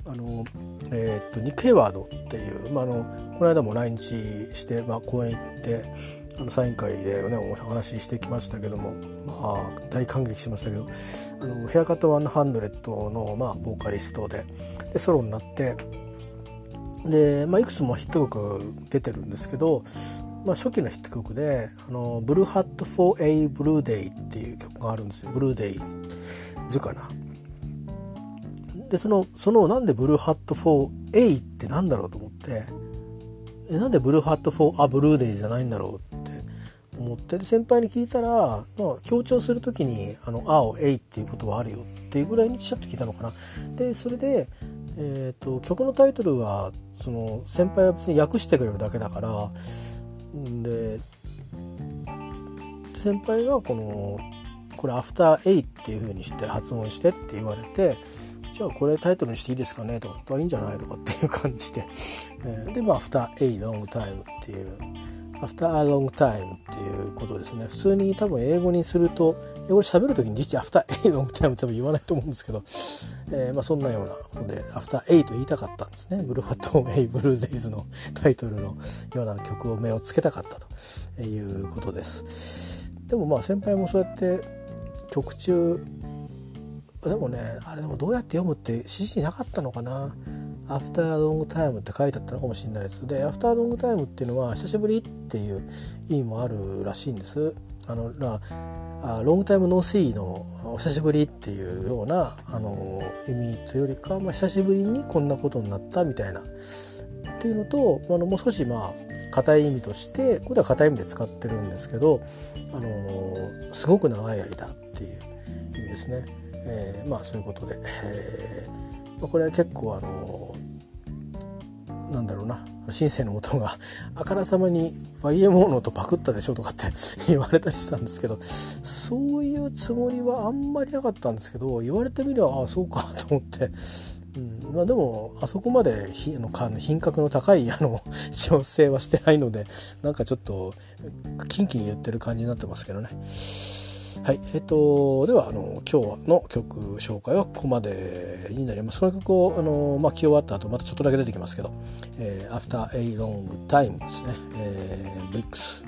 Speaker 1: あの、えー、っとニック・ヘワードっていう、まあ、あのこの間も来日して、まあ、公演行ってあのサイン会で、ね、お話ししてきましたけども、まあ、大感激しましたけどあのヘアカット100の、まあ、ボーカリストででソロになってで、まあ、いくつもヒット曲出てるんですけど、まあ、初期のヒット曲で「あの Blue Hat for a Blue Day」っていう曲があるんですよ Blue Days かな。でそのそのなんで Blue Hat for a ってなんだろうと思ってえなんで Blue Hat for a Blue Day じゃないんだろうって思ってで先輩に聞いたら、まあ、強調する時に「あの青エイ」っていうことはあるよっていうぐらいにちょっと聞いたのかな。でそれでえーと、曲のタイトルはその先輩は別に訳してくれるだけだからで先輩がこのこれ「アフター・エイ」っていう風にして発音してって言われてじゃあこれタイトルにしていいですかねとかいいんじゃないとかっていう感じで、えー、でまあ「アフター・エイ・ロング・タイム」っていう。 After long time っていうことですね。普通に多分英語にすると英語で喋る時に実際 After a long time 多分言わないと思うんですけど、えー、まあそんなようなことでアフター・エイと言いたかったんですね。 Blue Hat a Blue Days のタイトルのような曲を目をつけたかったということです。でもまあ先輩もそうやって曲中でもねあれでもどうやって読むって指示なかったのかな。アフターロングタイムって書いてあったのかもしれないです。でアフターロングタイムっていうのは久しぶりっていう意味もあるらしいんです。あのあロングタイムノーシーのお久しぶりっていうようなあの意味というよりか、まあ、久しぶりにこんなことになったみたいな。っていうのとあのもう少しまあ硬い意味としてこれは硬い意味で使ってるんですけど、あのすごく長い間っていう意味ですね。えー、まあそういうことで、えーま、これは結構あのなんだろうなシンセの音があからさまに YMO の音パクったでしょとかって 言われたりしたんですけどそういうつもりはあんまりなかったんですけど言われてみればああそうかと思って、うんまあ、でもあそこまでひあの品格の高いあの調整はしてないのでなんかちょっとキンキン言ってる感じになってますけどね。はい、えっと、では、あの、今日の曲紹介はここまでになります。この曲を、あの、まあ、聴き終わった後、またちょっとだけ出てきますけど、えー、After a Long Time ですね、えー、ブリックス。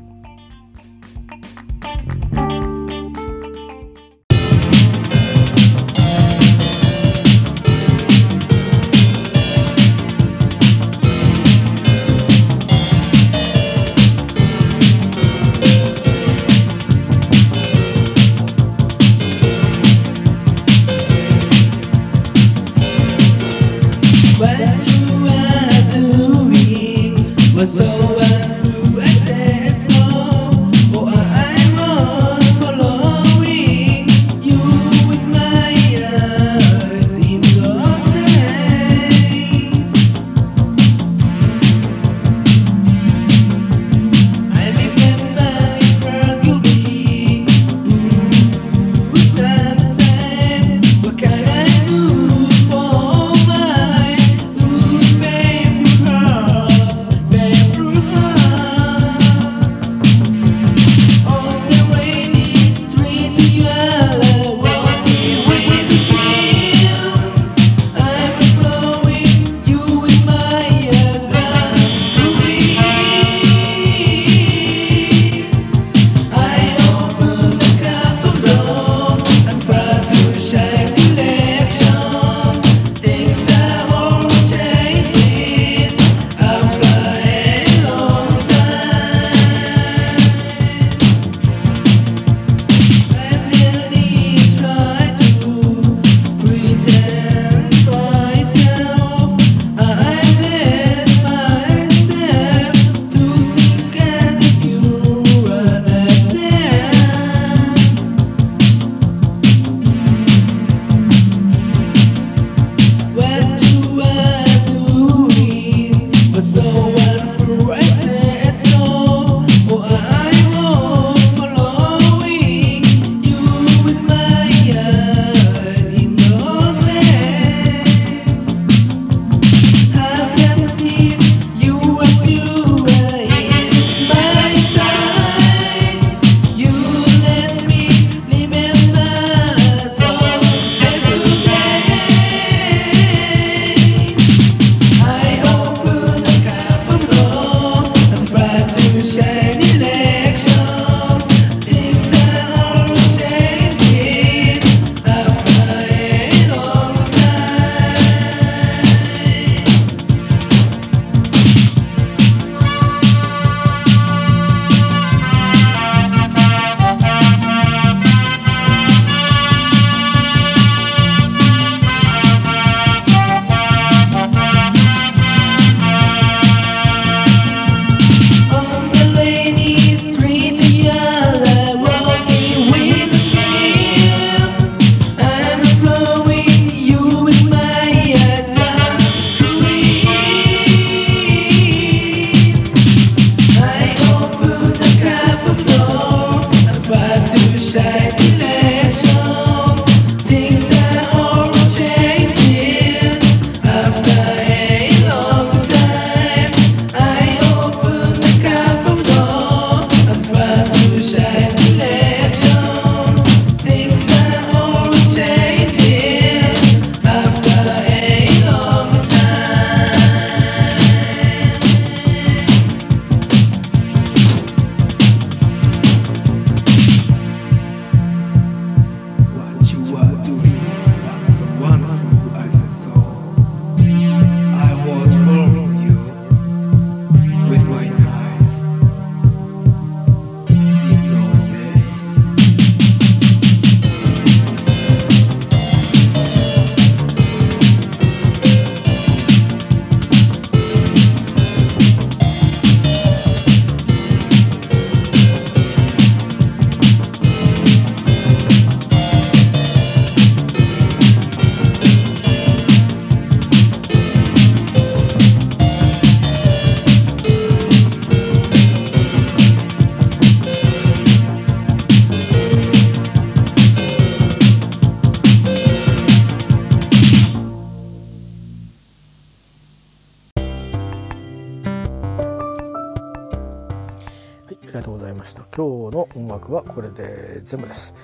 Speaker 1: 全部です。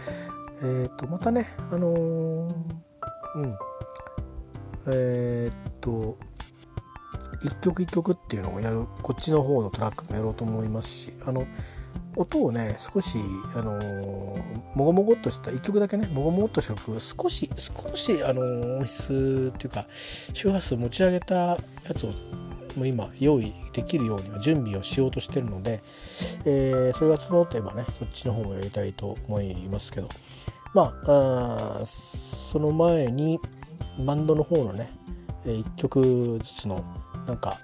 Speaker 1: えっ、ー、とまたねあのー、うん。えっ、と一曲一曲っていうのをやるこっちの方のトラックもやろうと思いますしあの音をね少しあのー、もごもごっとした1曲だけねもごもごっとした曲少し少しあのー、音質っていうか周波数持ち上げたやつをもう今用意できるようには準備をしようとしてるので、えー、それが整ってればねそっちの方もやりたいと思いますけど。まああその前にバンドの方のね1曲ずつのなんか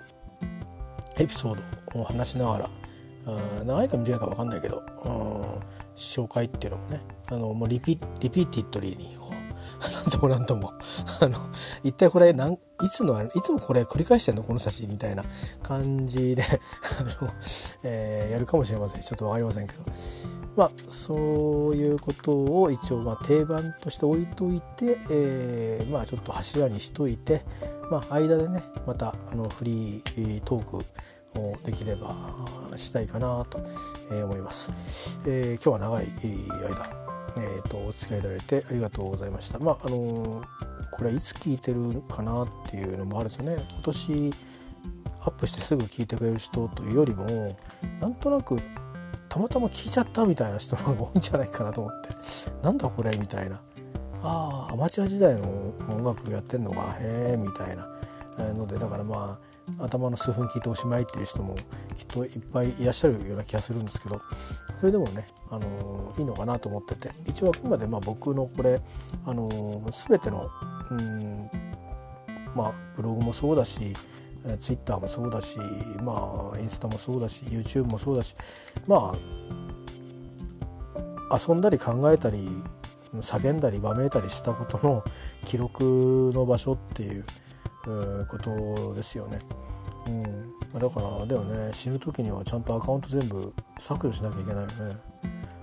Speaker 1: エピソードを話しながら長いか短いか分かんないけど紹介っていうのもねあのもう repea- repeatedly にこう何とも何とも。あの一体これなんいつのいつもこれ繰り返してんの？この写真みたいな感じで。あの、えー、やるかもしれません。ちょっと分かりませんけど。まあそういうことを一応まあ定番として置いといて、えー、まあちょっと柱にしといてまあ間でねまたあのフリートークをできればしたいかなと思います。えー、今日は長い間。えーと、お付き合いいただいてありがとうございました。まああのこれはいつ聞いてるかなっていうのもあるんですよね。今年アップしてすぐ聞いてくれる人というよりもなんとなくたまたま聞いちゃったみたいな人の方が多いんじゃないかなと思ってなんだこれみたいなああアマチュア時代の音楽やってんのかへえみたいなのでだからまあ頭の数分聞いておしまいっていう人もきっといっぱいいらっしゃるような気がするんですけどそれでもね、あのいいのかなと思ってて一応あくまでまあ僕のこれ、あの全てのうんまあブログもそうだしツイッターもそうだしまあインスタもそうだし YouTube もそうだしまあ遊んだり考えたり叫んだりわめいたりしたことの記録の場所っていうことですよね。うん、だからでもね死ぬ時にはちゃんとアカウント全部削除しなきゃいけないよね。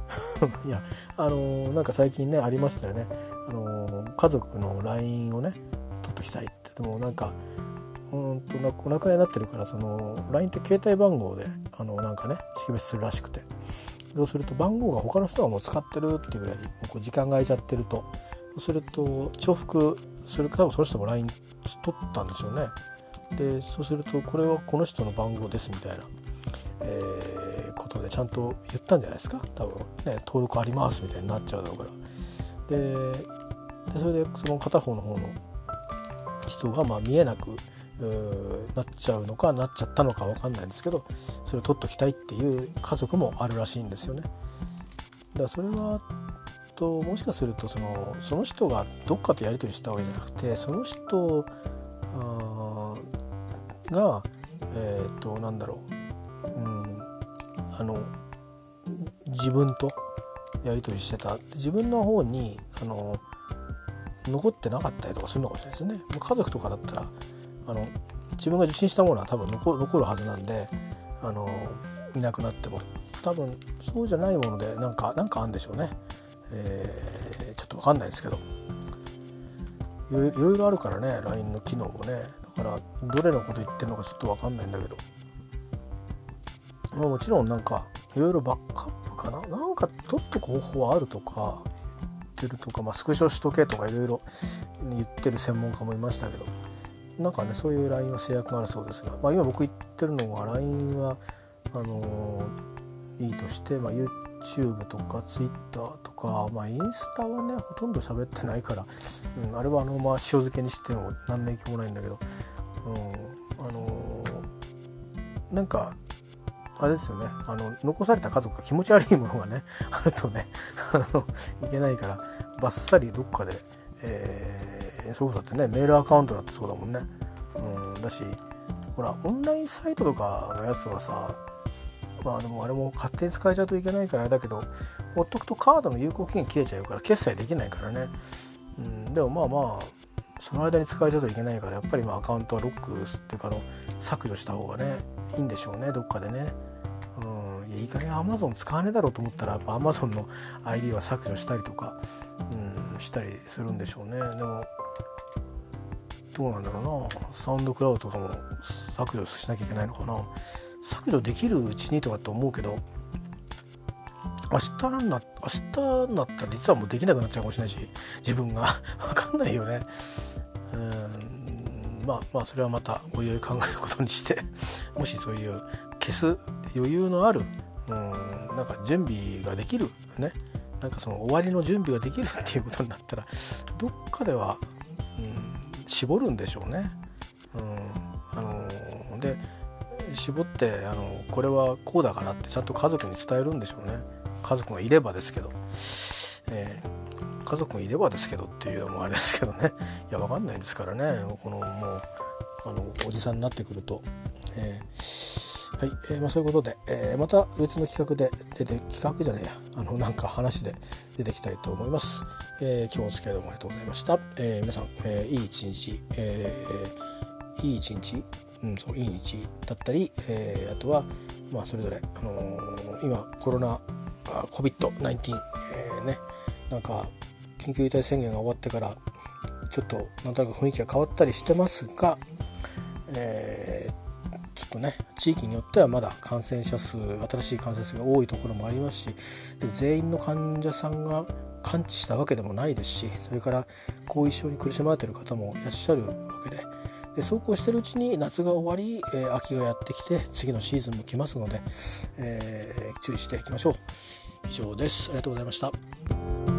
Speaker 1: いやあの、なんか最近ねありましたよね、あの、家族の LINE をね取っときたいって。でもなんかうんとなお亡くなりになってるからその LINE って携帯番号であのなんかね識別するらしくて。そうすると番号が他の人がもう使ってるっていうぐらいこう時間が空いちゃってると。そうすると重複する多分その人も LINE 取ったんですよね。でそうするとこれはこの人の番号ですみたいな、えー、ことでちゃんと言ったんじゃないですか多分ね登録ありますみたいになっちゃうだろうからでそれでその片方の方の人がまあ見えなくなっちゃうのかなっちゃったのか分かんないんですけどそれを取っときたいっていう家族もあるらしいんですよね。だからそれはともしかするとそのその人がどっかとやり取りしたわけじゃなくてその人がえっ、ー、となんだろう、うん、あの自分とやり取りしてた自分の方にあの残ってなかったりとかするのかもしれないですね。家族とかだったらあの自分が受信したものは多分残残るはずなんであのいなくなっても多分そうじゃないものでなんかなんかあるんでしょうね。え、ちょっと分かんないですけど。いろいろあるからね LINE の機能もね。だからどれのこと言ってるのかちょっと分かんないんだけど、ま、もちろんなんかいろいろバックアップかな？なんか取っとく方法はあるとか言ってるとか、まあ、スクショしとけとかいろいろ言ってる専門家もいましたけど。なんかねそういう LINE の制約があるそうですが、まあ、今僕言ってるのは LINE はあのー、いいとして、まあ、YouTube とか Twitter とか、まあ、インスタはねほとんど喋ってないから、うん、あれはあのまま塩漬けにしても何の影響もないんだけど、うん、あのー、なんかあれですよね。あの残された家族が気持ち悪いものがね あるとねいけないからバッサリどっかで、えー、そうだってねメールアカウントだってそうだもんね、うん、だしほらオンラインサイトとかのやつはさまあでもあれも勝手に使えちゃうといけないからだけどほっとくとカードの有効期限切れちゃうから決済できないからね、うん、でもまあまあその間に使えちゃうといけないからやっぱりまあアカウントはロックっていうかの削除した方がねいいんでしょうねどっかでね。うん、いやいい加減 Amazon 使わねえだろうと思ったらやっぱ Amazon の ID は削除したりとか、うん、したりするんでしょうね。でもどうなんだろうなサウンドクラウドとかも削除しなきゃいけないのかな。削除できるうちにとかって思うけど明日な明日になったら実はもうできなくなっちゃうかもしれないし自分が。分かんないよね。うん。まあまあそれはまたおいおい考えることにして もしそういう消す余裕のあるうんなんか準備ができるね。なんかその終わりの準備ができるっていうことになったらどっかでは、うん、絞るんでしょうね。うん、あので絞ってあのこれはこうだからってちゃんと家族に伝えるんでしょうね。家族がいればですけど、え。ー、家族がいればですけどっていうのもあれですけどね。いや分かんないですからね。このもうあのおじさんになってくると、え。ー、はい、えー、まあ、そういうことで、えー、また別の企画で出て企画じゃねえや。あのなんか話で出てきたいと思います、え今日お付き合いどうもありがとうございました、え皆さん、えいい一日、えいい一日うん、そういい日だったり、えー、あとは、まあ、それぞれ、あのー、今コロナ COVID-19、えー、ねなんか緊急事態宣言が終わってからちょっとなんとなく雰囲気が変わったりしてますが、えー、ちょっとね地域によってはまだ感染者数新しい感染者数が多いところもありますしで全員の患者さんが完治したわけでもないですしそれから後遺症に苦しまれている方もいらっしゃるわけででそうこうしてるうちに夏が終わり、えー、秋がやってきて次のシーズンも来ますので、えー、注意していきましょう。以上です。ありがとうございました。